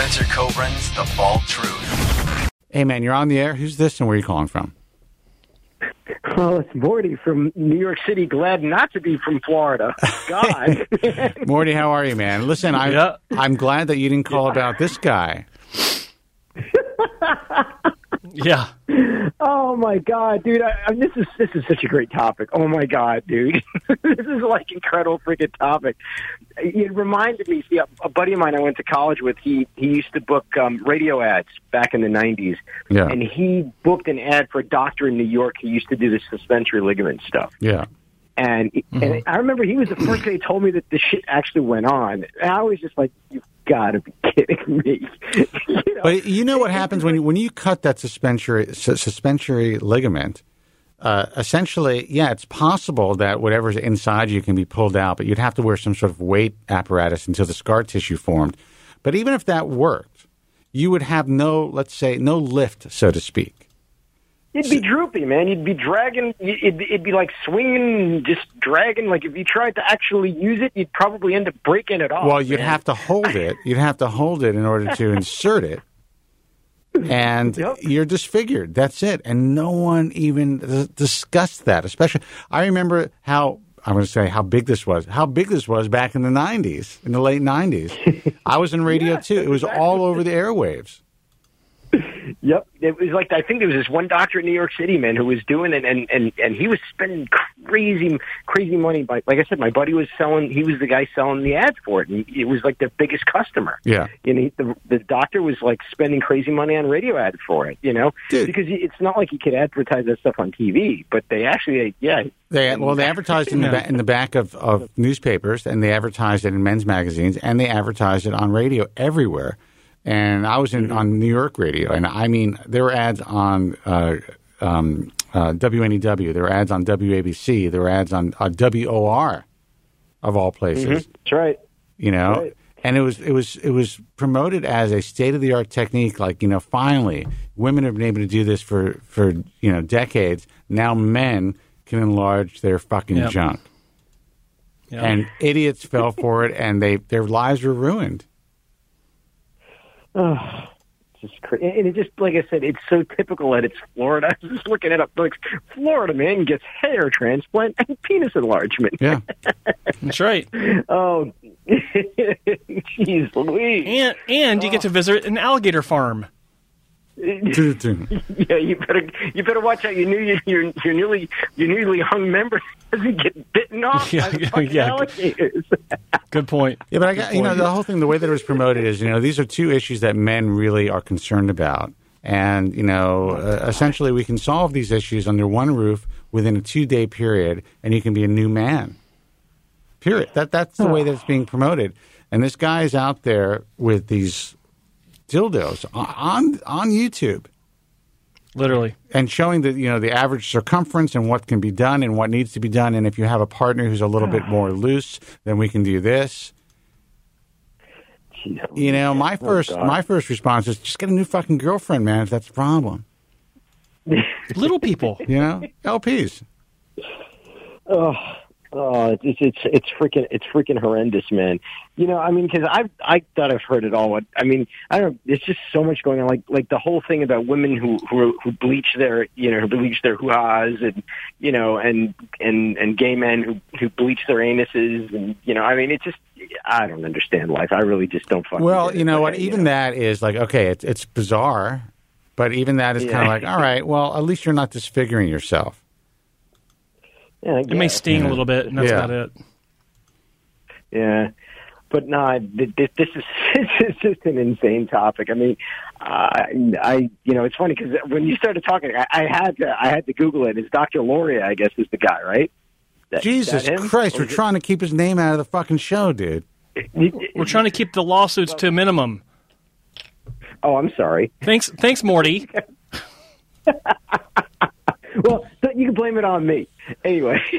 Spencer Kobren's The Bald Truth. Hey, man, you're on the air. Who's this and where are you calling from? Well, it's Morty from New York City. Glad not to be from Florida. God. Morty, how are you, man? Listen, I'm, Yeah. I'm glad that you didn't call about this guy. Yeah. oh my God, dude! I, I, this is this is such a great topic. Oh my God, dude! this is like incredible freaking topic. It reminded me. See, a, a buddy of mine I went to college with. He he used to book um, radio ads back in the '90s, Yeah. and he booked an ad for a doctor in New York He used to do the suspensory ligament stuff. Yeah. And and I remember he was the first guy who told me that the shit actually went on. And I was just like, "You've got to be kidding me!" you know? But you know what happens when you, when you cut that suspensory su- suspensory ligament? Uh, essentially, yeah, it's possible that whatever's inside you can be pulled out, but you'd have to wear some sort of weight apparatus until the scar tissue formed. But even if that worked, you would have no, let's say, no lift, so to speak. You'd be droopy, man. You'd be dragging. It'd, it'd be like swinging, just dragging. Like if you tried to actually use it, you'd probably end up breaking it off. Well, you'd man. have to hold it. You'd have to hold it in order to insert it. And Yep. you're disfigured. That's it. And no one even discussed that. Especially, I remember how I'm going to say how big this was. How big this was back in the '90s, in the late '90s. I was in radio too. It was all over the airwaves. Yep, it was like I think there was this one doctor in New York City, man, who was doing it, and and and he was spending crazy, crazy money. By like I said, my buddy was selling. He was the guy selling the ads for it, and it was like their biggest customer. Yeah. and he, the the doctor was like spending crazy money on radio ads for it. You know, Dude. because it's not like he could advertise that stuff on TV, but they actually, yeah, They well, they advertised in the ba- in the back of, of newspapers, and they advertised it in men's magazines, and they advertised it on radio everywhere. And I was in on New York radio, and I mean, there were ads on uh, um, uh, WNEW, there were ads on WABC, there were ads on uh, WOR, of all places. that's right. You know, Right. and it was it was it was promoted as a state of the art technique. Like you know, finally, women have been able to do this for for you know decades. Now men can enlarge their fucking Yep. junk, Yeah. and idiots fell for it, and they their lives were ruined. Just crazy. and it just like I said, it's so typical that it's Florida. I was just looking it up. Like Florida man gets hair transplant and penis enlargement. Yeah, That's right. Oh, jeez, Louise. And and you get to visit an alligator farm. Yeah, you better you better watch out. You knew your your, your newly your newly hung member doesn't get bitten off Yeah, by yeah, yeah. alligators. Good point. yeah, but I got you know the whole thing. The way that it was promoted is you know these are two issues that men really are concerned about, and you know uh, essentially we can solve these issues under one roof within a two day period, and you can be a new man. Period. That that's the way that it's being promoted. And this guy is out there with these dildos on on YouTube Literally. and showing the you know the average circumference and what can be done and what needs to be done. And if you have a partner who's a little bit more loose, then we can do this. Jeez, You know, my Oh, first God. my first response is just get a new fucking girlfriend, man. If that's the problem, Little people. you know, LPs. Oh, oh, it's it's it's freaking it's freaking horrendous, man. You know, I mean, because I I thought I've heard it all. I mean, I don't. There's just so much going on. Like like the whole thing about women who who who bleach their you know who bleach their hoo-has and you know and and and gay men who who bleach their anuses and you know I mean it's just I don't understand life. I really just don't fucking. Well, you know what? Even that is like okay, it's it's bizarre, but even that is kind of like all right. Well, at least you're not disfiguring yourself. Yeah, It may guess. sting a little bit, and that's Yeah. about it. Yeah, but no, I- th- th- this is this is just an insane topic. I mean, uh, I you know it's funny because when you started talking, I, I had to I had to Google it. It's Dr. Loria, I guess, is the guy, right? That- Jesus that? Christ, we're is it- trying to keep his name out of the fucking show, dude. We're trying to keep the lawsuits to a minimum. Oh, I'm sorry. Thanks, thanks, Morty. Well, th- you can blame it on me. Anyway.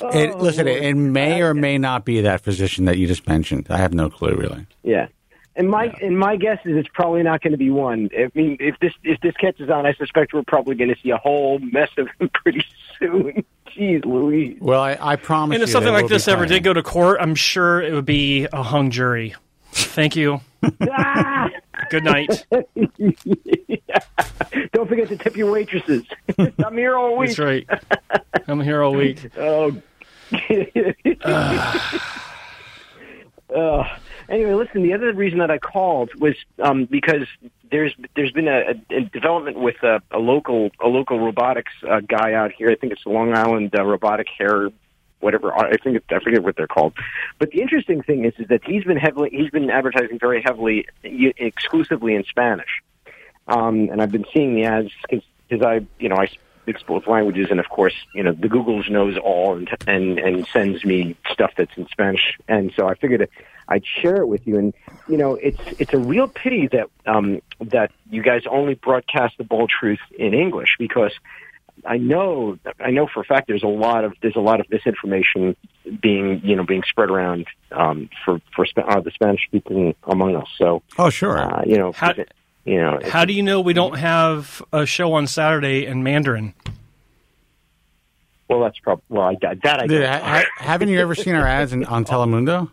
Oh, It, listen, Lord. it, it may or may not be that physician that you just mentioned. I have no clue, really. Yeah. And my and my guess is it's probably not going to be one. I mean, if this if this catches on, I suspect we're probably going to see a whole mess of him pretty soon. Jeez, Louise. Well, I, I promise And if you something like this ever did go to court, I'm sure it would be a hung jury. Thank you. Good night. Don't forget to tip your waitresses. I'm here all week. That's right. I'm here all week. Oh. uh, anyway, listen. The other reason that I called was um, because there's there's been a, a development with a, a local a local robotics uh, guy out here. I think it's Long Island uh, Robotic Hair, whatever. I think it, I forget what they're called. But the interesting thing is is that he's been heavily he's been advertising very heavily exclusively in Spanish. Um, and I've been seeing the ads because I you know I speak both languages, and of course, you know, the Google's knows all and and and sends me stuff that's in Spanish, and so I figured I'd share it with you. And you know, it's it's a real pity that um, that you guys only broadcast the Bald Truth in English because I know I know for a fact there's a lot of there's a lot of misinformation being you know being spread around um, for for Sp- uh, the Spanish speaking among us. So Oh, sure. uh, you know, How- you know, How do you know we don't have a show on Saturday in Mandarin? well, that's probably well, I, that I Dude, don't- ha- ha- haven't you ever seen our ads in, on Telemundo?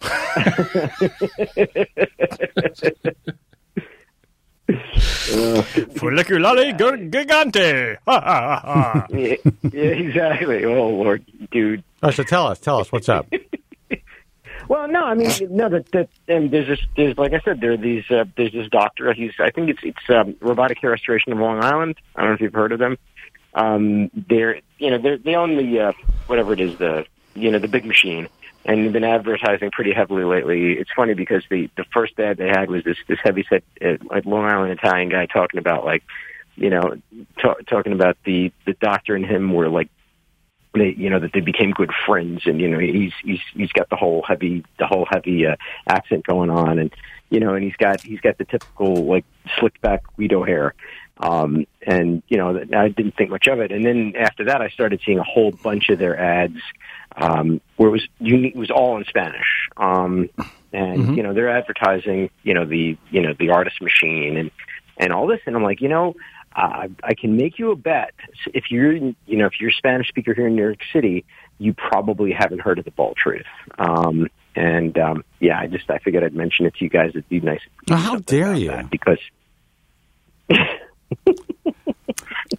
Folliculare gigante. Ha, ha, ha. yeah, yeah, exactly. Oh Lord, dude. Oh, so tell us, tell us what's up. Well, no, I mean, no. That that and there's this. There's like I said, there are these. Uh, there's this doctor. He's. I think it's it's um, robotic hair restoration of Long Island. I don't know if you've heard of them. Um, they're you know they they own the uh, whatever it is the you know the big machine, and they've been advertising pretty heavily lately. It's funny because the the first ad they had was this this heavy set uh, Long Island Italian guy talking about like you know ta- talking about the the doctor and him were like you know that they became good friends and you know he's he's he's got the whole heavy the whole heavy uh, accent going on and you know and he's got he's got the typical like slicked back Guido hair. Um and you know I didn't think much of it. And then after that I started seeing a whole bunch of their ads um where it was unique it was all in Spanish. Um and you know they're advertising you know the you know the ARTAS machine and and all this. And I'm like you know I, I can make you a bet. If you're, you know, if you're a Spanish speaker here in New York City, you probably haven't heard of the Bald Truth. Um, and um, yeah, I just I figured I'd mention it to you guys. It'd be nice. if you Well, how dare you. that, Because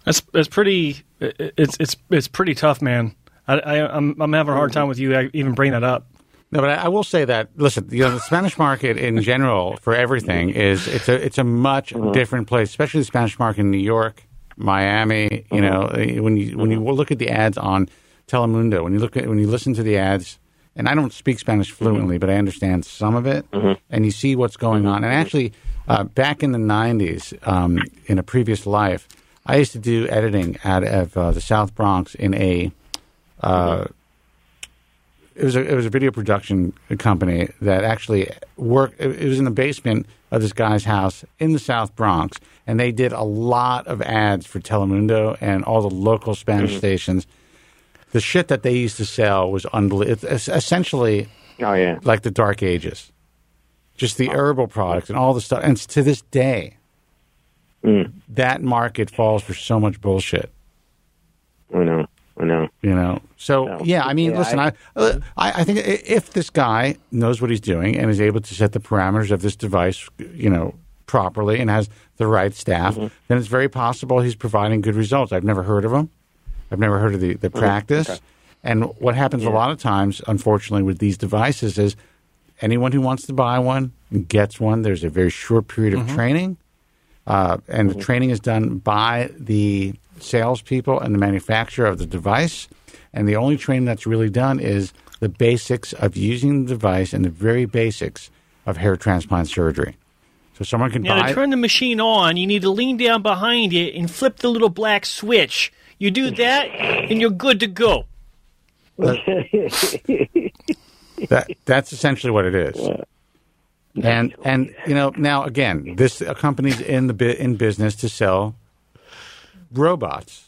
That's that's pretty. It's it's it's pretty tough, man. I, I I'm I'm having a hard time with you even bringing that up. No, but I, I will say that. Listen, you know, the Spanish market in general for everything is it's a it's a much different place, especially the Spanish market in New York, Miami. You know, eh, when you when you look at the ads on Telemundo, when you look at when you listen to the ads, and I don't speak Spanish fluently, but I understand some of it, and you see what's going on. And actually, uh, back in the '90s, um, in a previous life, I used to do editing out of uh, the South Bronx in a it was a it was a video production company that actually worked. It, was in the basement of this guy's house in the South Bronx, and they did a lot of ads for Telemundo and all the local Spanish mm-hmm. stations. The shit that they used to sell was unbelievable. It's essentially oh yeah, like the Dark Ages, just the herbal products and all the stuff. And to this day, mm. that market falls for so much bullshit. I know. You know, so No. yeah. I mean, Yeah, listen, I, I- I, I think if this guy knows what he's doing and is able to set the parameters of this device, you know, properly and has the right staff, Mm-hmm. then it's very possible he's providing good results. I've never heard of him. I've never heard of the, the practice. Mm-hmm. Okay. And what happens a lot of times, unfortunately, with these devices is anyone who wants to buy one gets one. There's a very short period of training, uh, and the training is done by the salespeople and the manufacturer of the device. And the only training that's really done is the basics of using the device and the very basics of hair transplant surgery. So someone can Now buy. to turn the machine on, you need to lean down behind it and flip the little black switch. You do that, and you're good to go. that that's essentially what it is. And and you know now again, this a company's in the in business to sell robots.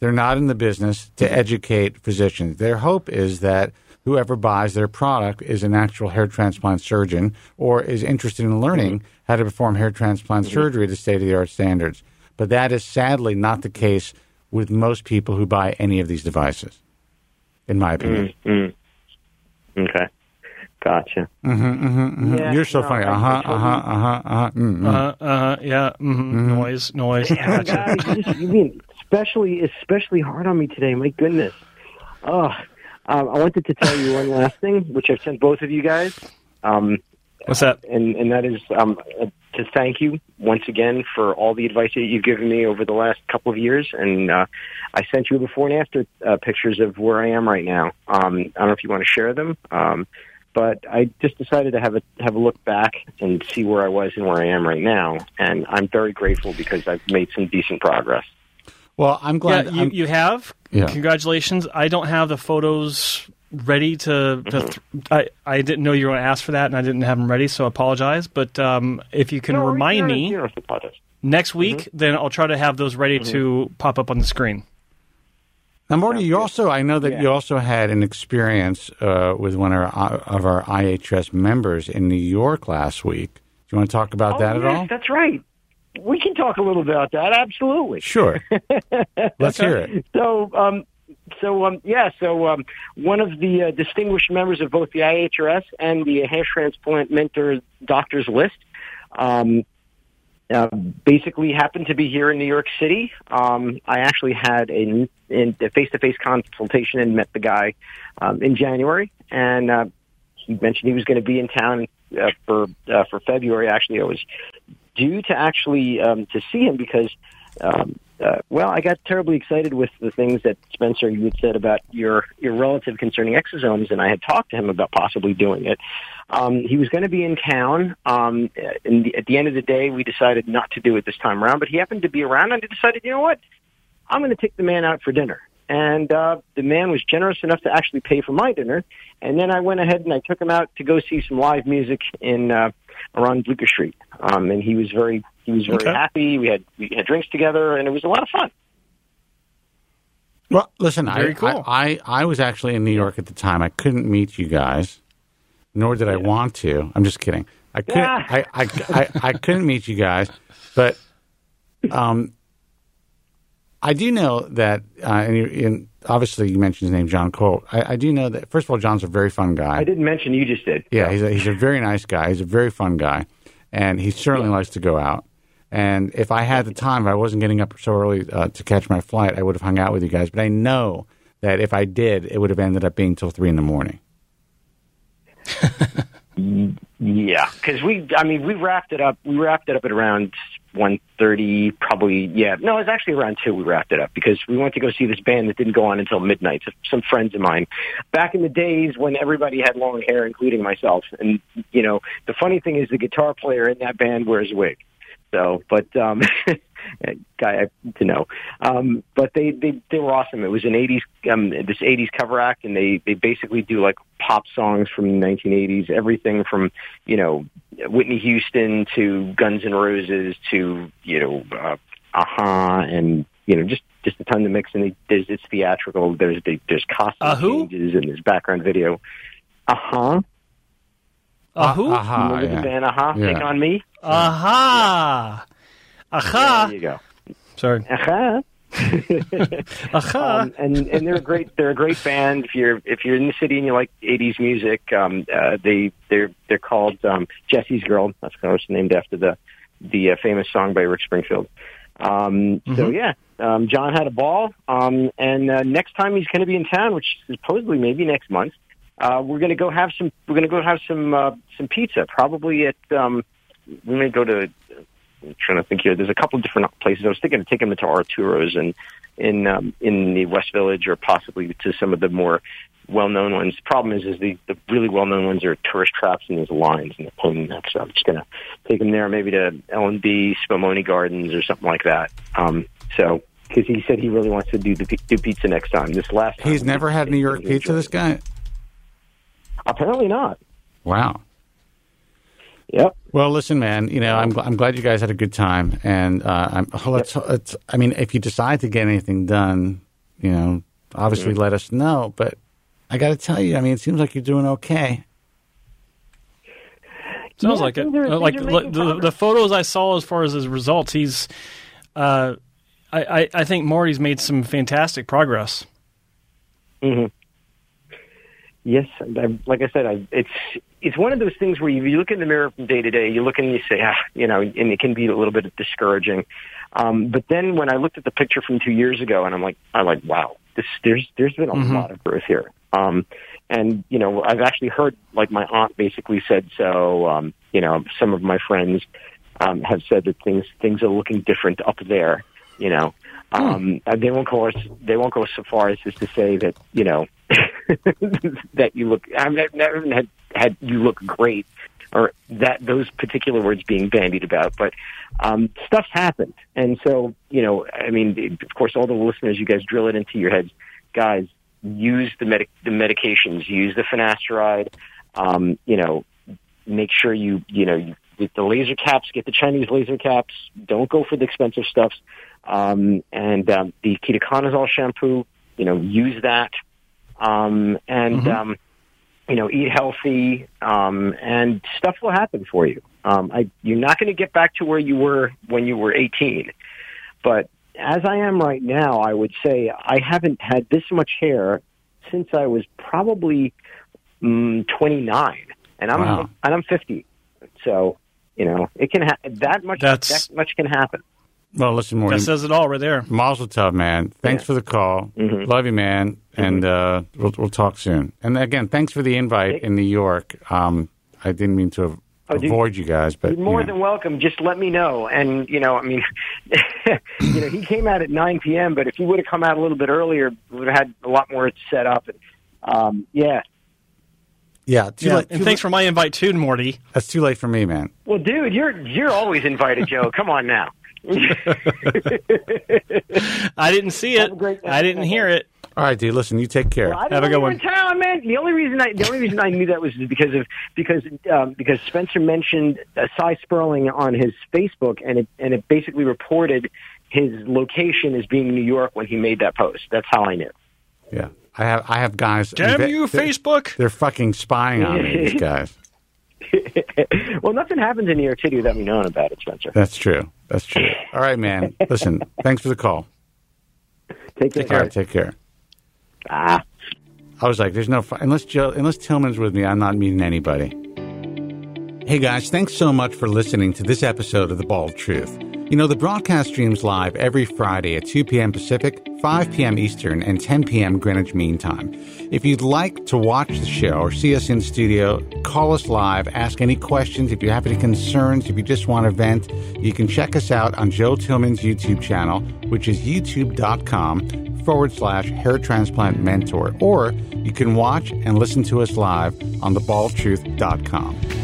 They're not in the business to educate physicians. Their hope is that whoever buys their product is an actual hair transplant surgeon or is interested in learning how to perform hair transplant surgery to state of the art standards. But that is sadly not the case with most people who buy any of these devices, in my opinion. Okay. Gotcha. Mm-hmm, Yeah, You're so no, funny. I- I Uh huh. Uh huh. Uh huh. Uh huh. Mm-hmm. Uh huh. Uh-huh, yeah. hmm Noise. Noise. Yeah, Gotcha. guys, you, just, you mean especially especially hard on me today. My goodness. Oh, um, I wanted to tell you one last thing, which I've sent both of you guys, um, What's that? and and that is um, uh, to thank you once again for all the advice that you've given me over the last couple of years. And uh, I sent you before and after uh, pictures of where I am right now. Um, I don't know if you want to share them. Um, but I just decided to have a have a look back and see where I was and where I am right now, and I'm very grateful because I've made some decent progress. Well, I'm glad. Yeah, you, I'm- you have. Yeah. Congratulations. I don't have the photos ready to. to mm-hmm. th- I I didn't know you were going to ask for that, and I didn't have them ready, so I apologize. But um, if you can No, remind me you don't have to apologize. next week, mm-hmm. then I'll try to have those ready mm-hmm. to pop up on the screen. Now, Morty, you also, I know that Yeah. you also had an experience uh, with one of our, of our IHS members in New York last week. Do you want to talk about that oh, at all? That's right. We can talk a little bit about that. Absolutely. Sure. Let's hear it. So, um, so um, yeah. So, um, one of the uh, distinguished members of both the IHRS and the hair transplant mentor doctors list, um, uh, basically happened to be here in New York City. Um, I actually had a, a face-to-face consultation and met the guy um, in January, and uh, he mentioned he was going to be in town uh, for uh, for February. Actually, I was due to actually um, to see him because, um, uh, well, I got terribly excited with the things that Spencer you had said about your your relative concerning exosomes, and I had talked to him about possibly doing it. Um, he was going to be in town. Um, and the, at the end of the day, we decided not to do it this time around. But he happened to be around, and I decided, you know what, I'm going to take the man out for dinner. And uh, the man was generous enough to actually pay for my dinner. And then I went ahead and I took him out to go see some live music in uh, around Bleecker Street. Um, and he was very he was very Okay. happy. We had we had drinks together, and it was a lot of fun. Well, listen, I, cool. I, I, I was actually in New York at the time. I couldn't meet you guys, nor did I want to. I'm just kidding. I couldn't. Ah. I, I, I, I couldn't meet you guys, but um, I do know that. Uh, and, you, and obviously, you mentioned his name, John Cole. I, I do know that. First of all, John's a very fun guy. I didn't mention you just did. Yeah, he's a, he's a very nice guy. He's a very fun guy, and he certainly likes to go out. And if I had the time, if I wasn't getting up so early uh, to catch my flight, I would have hung out with you guys. But I know that if I did, it would have ended up being till three in the morning. Yeah, because we, I mean, we wrapped it up. We wrapped it up at around one thirty, probably. Yeah, no, it was actually around two. We wrapped it up because we went to go see this band that didn't go on until midnight. So some friends of mine, back in the days when everybody had long hair, including myself. And you know, the funny thing is, the guitar player in that band wears a wig. So, but um, guy I to know. Um, but they they they were awesome. It was an '80s um, this '80s cover act, and they they basically do like pop songs from the 1980s, everything from you know Whitney Houston to Guns N' Roses to you know uh, a-ha, and you know just just a ton to mix. And they, there's it's theatrical. There's the, there's costume Uh, who? changes and there's background video. Aha, Uh, who? Aha, remember the yeah. band a-ha? Yeah. Take on me. Aha. Aha. There you go. Sorry. Aha. Aha. um, and and they're a great they're a great band. If you're if you're in the city and you like '80s music, um, uh, they they're they're called um, Jesse's Girl. That's kind of course named after the the uh, famous song by Rick Springfield. Um, So yeah, um, John had a ball, um, and uh, next time he's going to be in town, which is supposedly maybe next month. Uh, we're going to go have some. We're going to go have some uh, some pizza, probably at. Um, we may go to. I'm trying to think here. There's a couple of different places. I was thinking of taking them to Arturo's and in um, in the West Village, or possibly to some of the more well-known ones. The problem is, is the, the really well-known ones are tourist traps and there's lines and the pain. So I'm just gonna take them there, maybe to L and B, Spumoni Gardens, or something like that. Um, so because he said he really wants to do the do pizza next time. This last time He's never had New York pizza. This guy. Apparently not. Wow. Yep. Well, listen, man. You know, I'm I'm glad you guys had a good time, and uh, I'm, oh, let's, let's. I mean, if you decide to get anything done, you know, obviously let us know. But I got to tell you, I mean, it seems like you're doing okay. Sounds Yeah, like it. are- Uh, like the, the, the photos I saw as far as his results, he's. Uh, I, I I think Morty's made some fantastic progress. hmm Yes, I, like I said, I, it's it's one of those things where you, you look in the mirror from day to day, you look and you say, ah, you know, and it can be a little bit discouraging. Um, but then when I looked at the picture from two years ago, and I'm like, I'm like, wow, this there's there's been a Mhm. lot of growth here. Um, and you know, I've actually heard like my aunt basically said so. Um, you know, some of my friends um, have said that things things are looking different up there. You know, um, and they won't go as they won't go so far as just to say that you know that you look. I've never had had you look great or that those particular words being bandied about, but um, stuff's happened, and so you know, I mean, of course, all the listeners, you guys drill it into your heads, guys. Use the medic the medications. Use the finasteride. Um, you know, make sure you you know you get the laser caps. Get the Chinese laser caps. Don't go for the expensive stuffs. Um, and um, the ketoconazole shampoo. You know, use that. Um, and Mhm. um, you know, eat healthy, um, and stuff will happen for you. Um, I, you're not going to get back to where you were when you were 18, but as I am right now, I would say I haven't had this much hair since I was probably mm, 29, and I'm Wow. and I'm 50. So you know, it can ha- that much That's- that much can happen. Well, listen, Morty. That says it all right there. Mazel tov, man. Thanks Yeah. for the call. Mhm. Love you, man. And uh, we'll, we'll talk soon. And again, thanks for the invite in New York. Um, I didn't mean to Oh, do you- avoid you guys, but You're more you know. than welcome. Just let me know. And you know, I mean, you know, he came out at 9 p.m. But if he would have come out a little bit earlier, we would have had a lot more set up. And, um, yeah. yeah, too Yeah, late. and thanks late- for my invite too, Morty. That's too late for me, man. Well, dude, you're you're always invited, Joe. Come on now. I didn't see it. Have a great I didn't hear it. All right, dude. Listen, you take care. Well, I Have a good one. in town, man. The only reason I the only reason I knew that was because of because um, because Spencer mentioned uh, Cy Sperling on his Facebook, and it and it basically reported his location as being New York when he made that post. That's how I knew. yeah, I have. I have guys. Damn they- you, they're- Facebook! They're fucking spying on me. These guys. well, nothing happens in New York City without me knowing about it, Spencer. That's true. That's true. All right, man. Listen, thanks for the call. Take care. All right, take care. Ah. I was like, "There's no fu- unless Joe, unless Tillman's with me, I'm not meeting anybody." Hey guys, thanks so much for listening to this episode of The Bald Truth. You know, the broadcast streams live every Friday at 2 p.m. Pacific, 5 p.m. Eastern, and 10 p.m. Greenwich Mean Time. If you'd like to watch the show or see us in studio, call us live, ask any questions. If you have any concerns, if you just want to vent, you can check us out on Joe Tillman's YouTube channel, which is youtube.com forward slash hair transplant mentor, or you can watch and listen to us live on thebaldtruth.com.